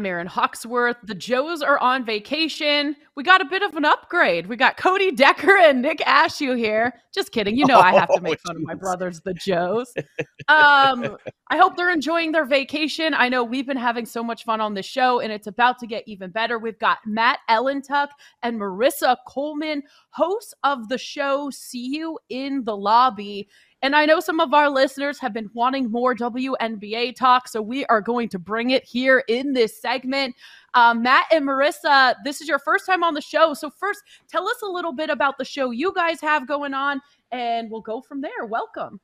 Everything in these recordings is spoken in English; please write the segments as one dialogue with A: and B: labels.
A: I'm Erin Hawksworth. The Joes are on vacation. We got a bit of an upgrade. We got Cody Decker and Nick Ashew here. Just kidding. You know I have to make fun of my brothers, the Joes. Um, I hope they're enjoying their vacation. I know we've been having so much fun on the show, and it's about to get even better. We've got Matt Ellentuck and Marissa Coleman, hosts of the show See You in the Lobby. And I know some of our listeners have been wanting more WNBA talk, so we are going to bring it here in this segment. Um, Matt and Marissa, this is your first time on the show. So, first, tell us a little bit about the show you guys have going on, and we'll go from there. Welcome.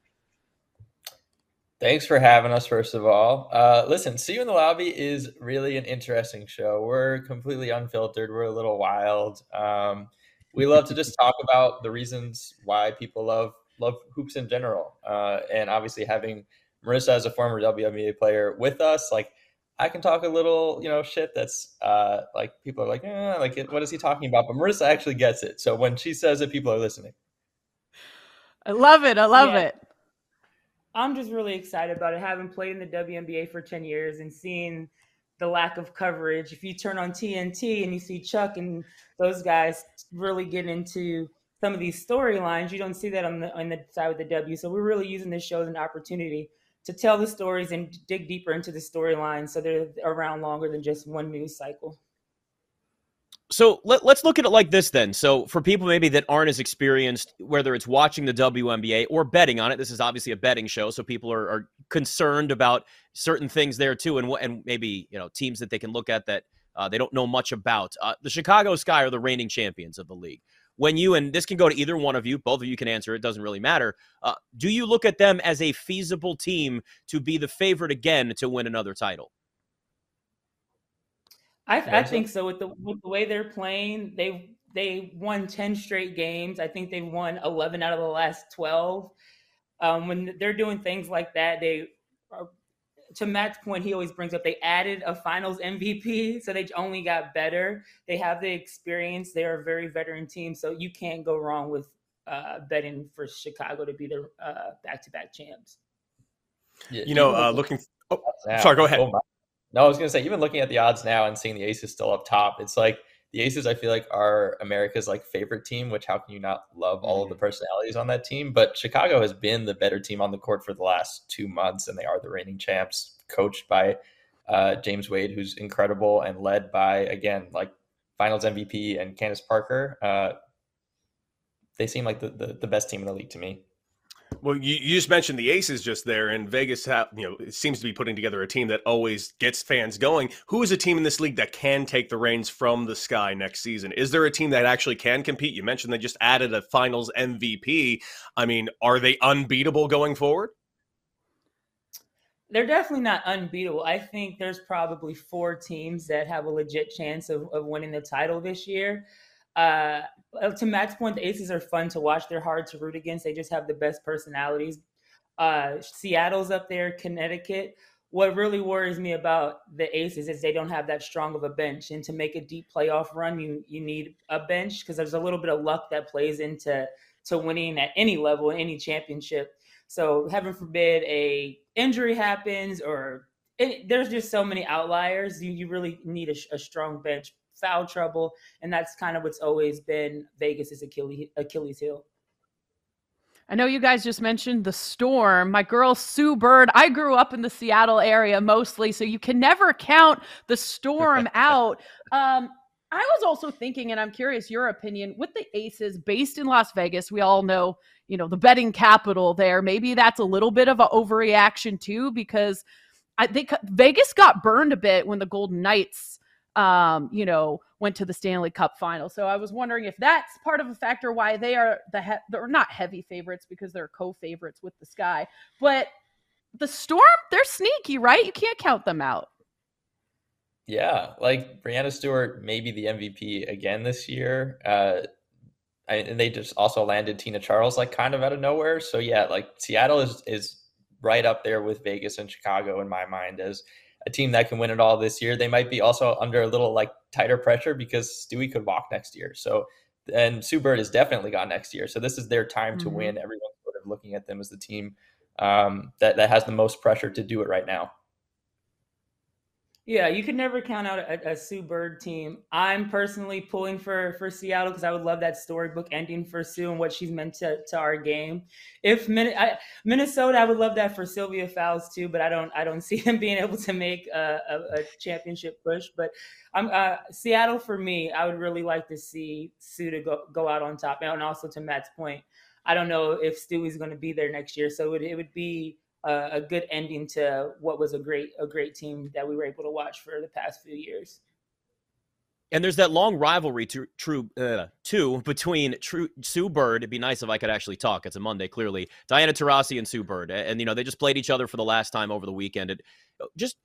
B: Thanks for having us, first of all. Uh, listen, See You in the Lobby is really an interesting show. We're completely unfiltered, we're a little wild. Um, we love to just talk about the reasons why people love love hoops in general. Uh, and obviously having Marissa as a former WNBA player with us, like I can talk a little, you know, shit that's uh, like people are like, eh, like what is he talking about? But Marissa actually gets it. So when she says it, people are listening.
A: I love it. I love yeah. it.
C: I'm just really excited about it. Having played in the WNBA for 10 years and seeing the lack of coverage. If you turn on TNT and you see Chuck and those guys really get into some of these storylines. You don't see that on the on the side with the W. So we're really using this show as an opportunity to tell the stories and dig deeper into the storylines so they're around longer than just one news cycle.
D: So let, us look at it like this then. So for people maybe that aren't as experienced, whether it's watching the WNBA or betting on it, this is obviously a betting show, so people are, are concerned about certain things there too, and and maybe you know teams that they can look at that uh, they don't know much about. Uh, the Chicago Sky are the reigning champions of the league when you and this can go to either one of you both of you can answer it doesn't really matter uh, do you look at them as a feasible team to be the favorite again to win another title
C: i, I think so with the, with the way they're playing they they won 10 straight games i think they won 11 out of the last 12 um, when they're doing things like that they are to Matt's point, he always brings up they added a finals MVP, so they only got better. They have the experience. They are a very veteran team, so you can't go wrong with uh, betting for Chicago to be the uh, back-to-back champs.
D: Yeah, you know, uh, looking. Oh, sorry, go ahead. Oh
B: no, I was going to say, even looking at the odds now and seeing the Aces still up top, it's like the Aces. I feel like are America's like favorite team. Which how can you not love all of the mm-hmm. personalities on that team? But Chicago has been the better team on the court for the last two months, and they are the reigning champs, coached by uh, James Wade, who's incredible, and led by again like Finals MVP and Candace Parker. Uh, they seem like the, the, the best team in the league to me.
D: Well, you, you just mentioned the Aces just there, and Vegas, have, you know, seems to be putting together a team that always gets fans going. Who is a team in this league that can take the reins from the sky next season? Is there a team that actually can compete? You mentioned they just added a Finals MVP. I mean, are they unbeatable going forward?
C: They're definitely not unbeatable. I think there's probably four teams that have a legit chance of, of winning the title this year. Uh, uh, to Matt's point, the Aces are fun to watch. They're hard to root against. They just have the best personalities. Uh, Seattle's up there, Connecticut. What really worries me about the Aces is they don't have that strong of a bench, and to make a deep playoff run, you you need a bench because there's a little bit of luck that plays into to winning at any level in any championship. So, heaven forbid a injury happens, or it, there's just so many outliers. You you really need a, a strong bench foul trouble, and that's kind of what's always been Vegas's Achilles Achilles heel.
A: I know you guys just mentioned the storm. My girl Sue Bird, I grew up in the Seattle area mostly, so you can never count the storm out. Um, I was also thinking, and I'm curious your opinion with the Aces based in Las Vegas. We all know, you know, the betting capital there. Maybe that's a little bit of an overreaction too, because I think Vegas got burned a bit when the Golden Knights, um, you know, went to the Stanley Cup final. So I was wondering if that's part of a factor why they are the he- they're not heavy favorites because they're co-favorites with the Sky, but the Storm they're sneaky, right? You can't count them out.
B: Yeah, like Breanna Stewart, maybe the MVP again this year. Uh, and they just also landed Tina Charles like kind of out of nowhere. So yeah, like Seattle is is right up there with Vegas and Chicago in my mind as a team that can win it all this year. They might be also under a little like tighter pressure because Stewie could walk next year. So and Sue Bird is definitely gone next year. So this is their time mm-hmm. to win. Everyone's sort of looking at them as the team um, that that has the most pressure to do it right now.
C: Yeah, you could never count out a, a, Sue Bird team. I'm personally pulling for for Seattle because I would love that storybook ending for Sue and what she's meant to, to our game. If Min- I, Minnesota, I would love that for Sylvia Fowles too, but I don't I don't see them being able to make a, a, a championship push. But I'm uh, Seattle for me. I would really like to see Sue to go go out on top, and also to Matt's point, I don't know if Stewie's going to be there next year, so it, it would be a, good ending to what was a great a great team that we were able to watch for the past few years.
D: And there's that long rivalry to, true uh, too between True Sue Bird. It'd be nice if I could actually talk. It's a Monday, clearly. Diana Taurasi and Sue Bird, and you know they just played each other for the last time over the weekend. It just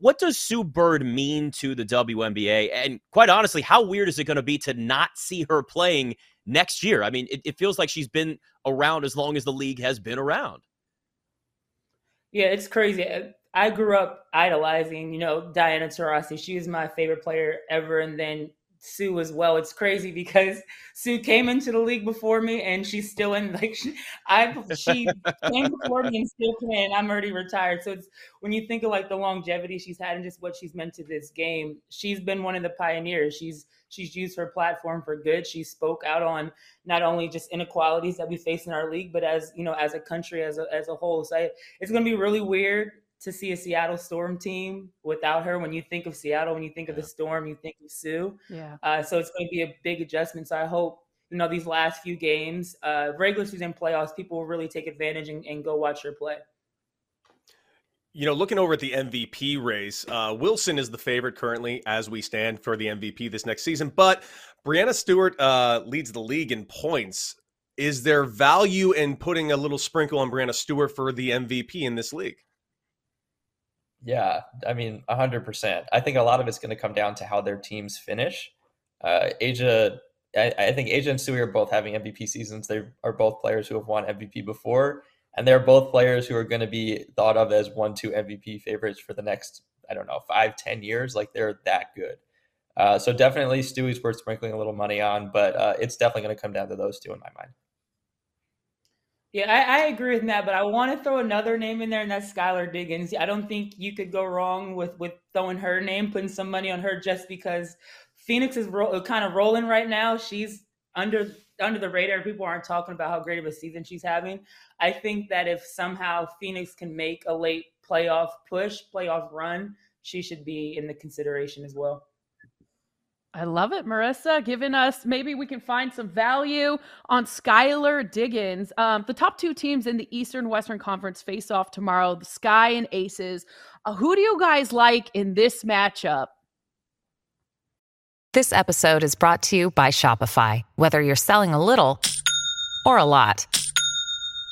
D: what does Sue Bird mean to the WNBA? And quite honestly, how weird is it going to be to not see her playing next year? I mean, it, it feels like she's been around as long as the league has been around.
C: Yeah, it's crazy. I grew up idolizing, you know, Diana Taurasi. She was my favorite player ever. And then Sue as well. It's crazy because Sue came into the league before me, and she's still in. Like she, I, she came before me and still playing. I'm already retired. So it's when you think of like the longevity she's had and just what she's meant to this game. She's been one of the pioneers. She's she's used her platform for good. She spoke out on not only just inequalities that we face in our league, but as you know, as a country as a as a whole. So I, it's going to be really weird to see a Seattle Storm team without her. When you think of Seattle, when you think of the Storm, you think of Sue.
A: Yeah.
C: Uh, so it's going to be a big adjustment. So I hope you know these last few games, uh, regular season playoffs, people will really take advantage and, and go watch her play.
E: You know, looking over at the MVP race, uh, Wilson is the favorite currently as we stand for the MVP this next season. But Breanna Stewart uh, leads the league in points. Is there value in putting a little sprinkle on Breanna Stewart for the MVP in this league?
B: Yeah, I mean, 100%. I think a lot of it's going to come down to how their teams finish. Uh, A'ja, I, I think A'ja and Stewie are both having MVP seasons. They are both players who have won MVP before, and they're both players who are going to be thought of as one, two MVP favorites for the next, I don't know, five, ten years. Like they're that good. Uh, so definitely Stewie's worth sprinkling a little money on, but uh, it's definitely going to come down to those two in my mind.
C: Yeah, I, I, agree with Matt, but I want to throw another name in there, and that's Skylar Diggins. I don't think you could go wrong with with throwing her name, putting some money on her, just because Phoenix is ro- kind of rolling right now. She's under under the radar. People aren't talking about how great of a season she's having. I think that if somehow Phoenix can make a late playoff push, playoff run, she should be in the consideration as well.
A: I love it, Marissa, giving us maybe we can find some value on Skylar Diggins. Um, the top two teams in the Eastern Western Conference face off tomorrow the Sky and Aces. Uh, who do you guys like in this matchup?
F: This episode is brought to you by Shopify. Whether you're selling a little or a lot,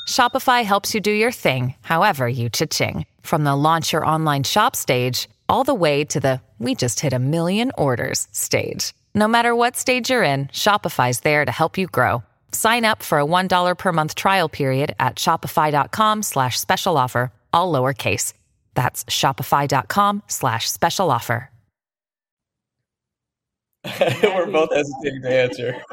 F: Shopify helps you do your thing, however you cha-ching. From the launch your online shop stage all the way to the we just hit a million orders stage. No matter what stage you're in, Shopify's there to help you grow. Sign up for a $1 per month trial period at shopify.com slash special offer, all lowercase. That's shopify.com slash special offer.
B: We're both hesitating to answer.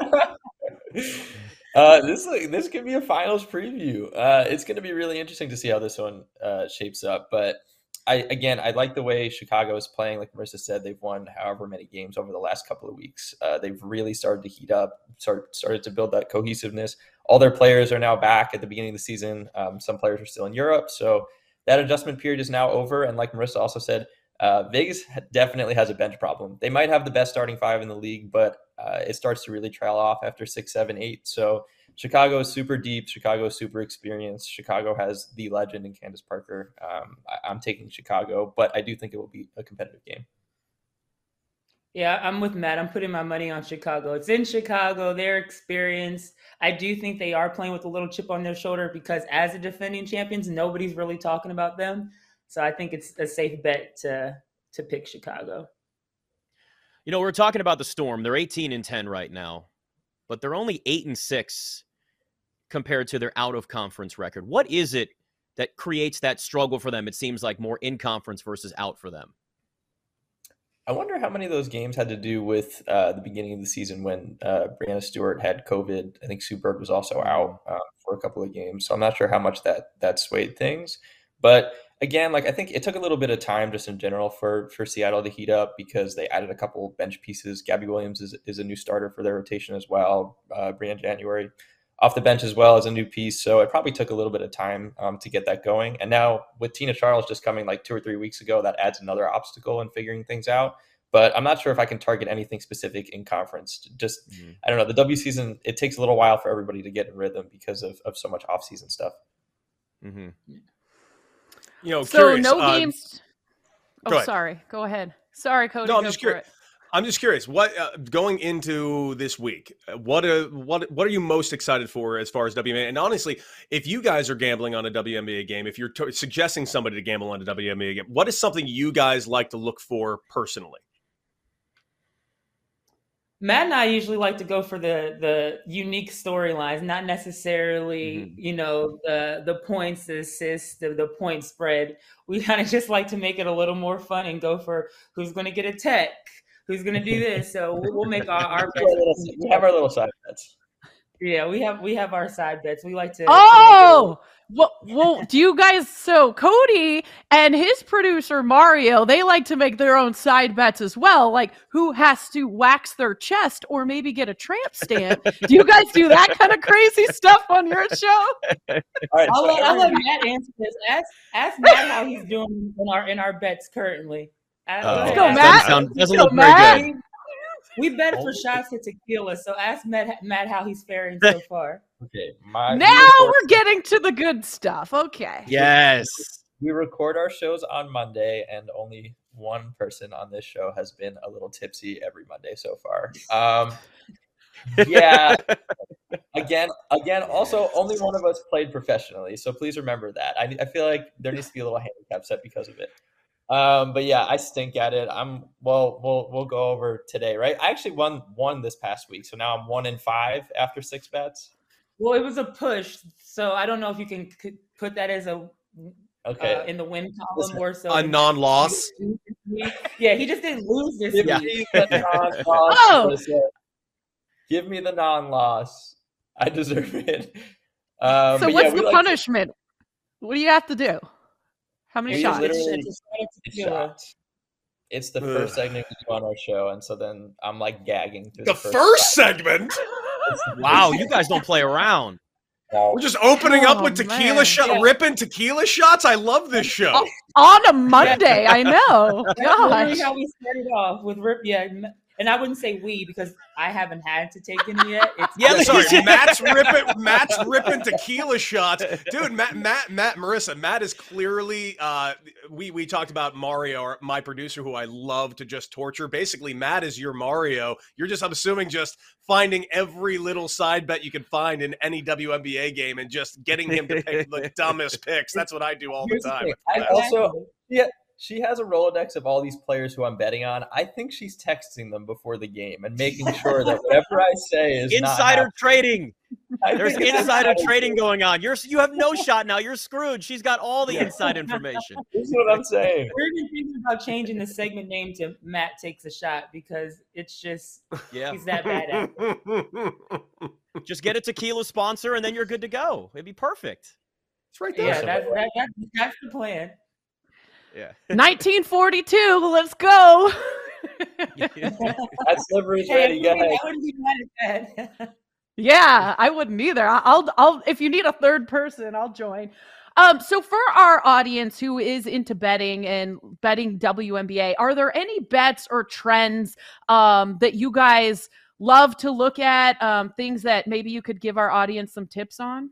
B: uh, this this could be a finals preview. Uh, it's going to be really interesting to see how this one uh, shapes up, but – I again, I like the way Chicago is playing. Like Marissa said, they've won however many games over the last couple of weeks. Uh, they've really started to heat up, start, started to build that cohesiveness. All their players are now back at the beginning of the season. Um, some players are still in Europe, so that adjustment period is now over. And like Marissa also said, uh, Vegas definitely has a bench problem. They might have the best starting five in the league, but uh, it starts to really trail off after six, seven, eight. So Chicago is super deep. Chicago is super experienced. Chicago has the legend in Candace Parker. Um, I, I'm taking Chicago, but I do think it will be a competitive game.
C: Yeah, I'm with Matt. I'm putting my money on Chicago. It's in Chicago. Their experience. I do think they are playing with a little chip on their shoulder because as the defending champions, nobody's really talking about them. So I think it's a safe bet to to pick Chicago.
D: You know, we're talking about the Storm. They're 18 and 10 right now, but they're only 8 and 6 compared to their out of conference record. What is it that creates that struggle for them? It seems like more in conference versus out for them.
B: I wonder how many of those games had to do with uh, the beginning of the season when uh, Breanna Stewart had COVID. I think Sue Bird was also out uh, for a couple of games, so I'm not sure how much that that swayed things. But again, like I think it took a little bit of time just in general for for Seattle to heat up because they added a couple bench pieces. Gabby Williams is, is a new starter for their rotation as well. Uh, Briann January off the bench as well as a new piece. So it probably took a little bit of time um, to get that going. And now with Tina Charles just coming like two or three weeks ago, that adds another obstacle in figuring things out. But I'm not sure if I can target anything specific in conference. Just mm-hmm. I don't know. The W season it takes a little while for everybody to get in rhythm because of, of so much off season stuff.
D: Mm-hmm.
E: You know,
A: so
E: curious,
A: no
E: uh,
A: games. Oh, sorry. Go ahead. Sorry, Cody.
E: No, I'm
A: go
E: just curious.
A: it.
E: I'm just curious. What uh, going into this week? uh, What are what what are you most excited for as far as WNBA? And honestly, if you guys are gambling on a WNBA game, if you're t- suggesting somebody to gamble on a WNBA game, what is something you guys like to look for personally?
C: Matt and I usually like to go for the the unique storylines, not necessarily
D: Mhm.
C: you know the the points, the assists, the, the point spread. We kind of just like to make it a little more fun and go for who's going to get a tech, who's going to do this. So we'll, we'll make our, our
B: We have our little- we have our little side bets.
C: Yeah we have we have our side bets. We like to. to make it a
A: Oh, well, well, do you guys? So Cody and his producer Mario, they like to make their own side bets as well. Like who has to wax their chest or maybe get a tramp stamp? do you guys do that kind of crazy stuff on your show?
B: All right,
C: I'll
B: so
C: let, I'll let Matt answer this. Ask ask Matt how he's doing in our in our bets currently. Ask-
D: Oh,
A: Let's go. Matt.
D: Doesn't, sound, doesn't
A: Let's
D: look
A: go,
D: very
A: Matt.
D: good.
C: We bet for shots to tequila, so ask Matt Matt how he's faring so far.
B: okay, my we
A: now
B: record-
A: we're getting to the good stuff. Okay.
D: Yes.
B: we record our shows on Monday, and only one person on this show has been a little tipsy every Monday so far. Um, yeah. again, again. Also, only one of us played professionally, so please remember that. I, I feel like there needs to be a little handicap set because of it. Um, but yeah, I stink at it. I'm well. We'll we'll go over today, right? I actually won one this past week, so now I'm one in five after six bets.
C: Well, it was a push, so I don't know if you can c- put that as a
B: Okay.
C: uh, in the win column or so.
E: A non-loss.
C: Yeah, he just didn't lose this
B: Give
C: week.
B: me the non-loss.
A: Oh!
B: Give me the non-loss. I deserve it. Um,
A: so what's
B: yeah,
A: the
B: like-
A: punishment? What do you have to do? How many shots?
C: It's, it's, it's
B: It's shots. It's the
E: Ugh.
B: first segment on our show, and so then I'm like gagging
E: The
B: the,
E: first
B: shot.
E: segment.
D: Wow, you guys don't play around.
E: We're just opening up
A: Oh,
E: with tequila
A: man.
E: shot,
C: Yeah.
E: ripping tequila shots. I love this show.
A: Oh, On a Monday, I know.
C: That's
A: Gosh.
C: how we started off with Rip. Yeah, m- and I wouldn't say we because I haven't had to take any yet. It's
D: Yeah,
E: Yeah, sorry, Matt's ripping Matt's ripping tequila shots. Dude, Matt Matt Matt Marissa, Matt is clearly uh we we talked about Mario, our- my producer who I love to just torture. Basically, Matt is your Mario. You're just I'm assuming just finding every little side bet you can find in any WNBA game and just getting him to pick the dumbest picks. That's what I do all the
B: Here's the
E: time.
B: thing,
E: with
B: I also- Yeah, she has a Rolodex of all these players who I'm betting on. I think she's texting them before the game and making sure that whatever I say is
D: Insider
B: happening.
D: trading. There's insider trading going on. You're you have no shot now. You're screwed. She's got all the
B: Yeah.
D: inside information.
B: This is what I'm saying.
C: We're even thinking about changing the segment name to Matt takes a shot because it's just
D: Yeah.
C: he's that bad at. it.
D: Just get a tequila sponsor and then you're good to go. It'd be perfect.
E: It's right there.
C: Yeah, that, that, that, that's the plan.
D: Yeah.
A: 1942. Let's go.
B: That slivery's
C: Hey,
B: ready. Go
C: I wouldn't be mad at that.
A: yeah, I wouldn't either. I- I'll, I'll, if you need a third person, I'll join. Um, so for our audience who is into betting and betting WNBA, are there any bets or trends um, that you guys love to look at? Um, things that maybe you could give our audience some tips on?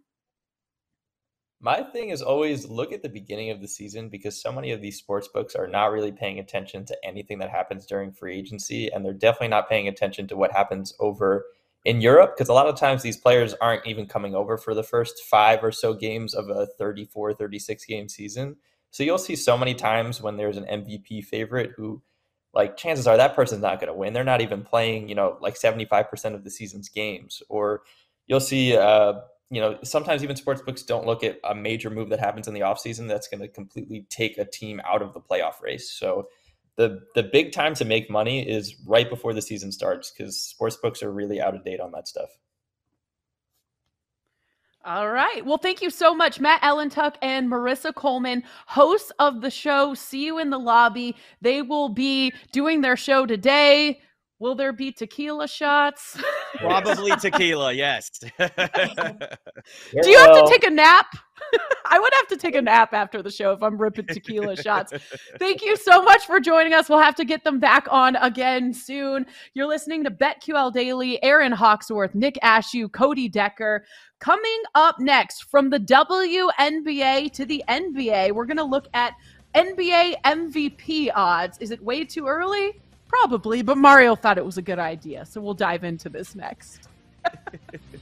B: My thing is always look at the beginning of the season because so many of these sports books are not really paying attention to anything that happens during free agency, and they're definitely not paying attention to what happens over in Europe because a lot of times these players aren't even coming over for the first five or so games of a 34, 36 game season. So you'll see so many times when there's an MVP favorite who, like, chances are that person's not going to win. They're not even playing, you know, like 75% of the season's games. Or you'll see, uh, you know, sometimes even sports books don't look at a major move that happens in the offseason that's going to completely take a team out of the playoff race. So the the big time to make money is right before the season starts because sports books are really out of date on that stuff.
A: All right. Well, thank you so much, Matt Ellentuck and Marissa Coleman, hosts of the show. See you in the lobby. They will be doing their show today. Will there be tequila shots?
D: Probably tequila, yes. Do
A: you have to take a nap? I would have to take a nap after the show if I'm ripping tequila shots. Thank you so much for joining us. We'll have to get them back on again soon. You're listening to BetQL Daily, Erin Hawksworth, Nick Ashew, Cody Decker. Coming up next from the WNBA to the NBA, we're going to look at NBA MVP odds. Is it way too early? Probably, but Mario thought it was a good idea. So we'll dive into this next.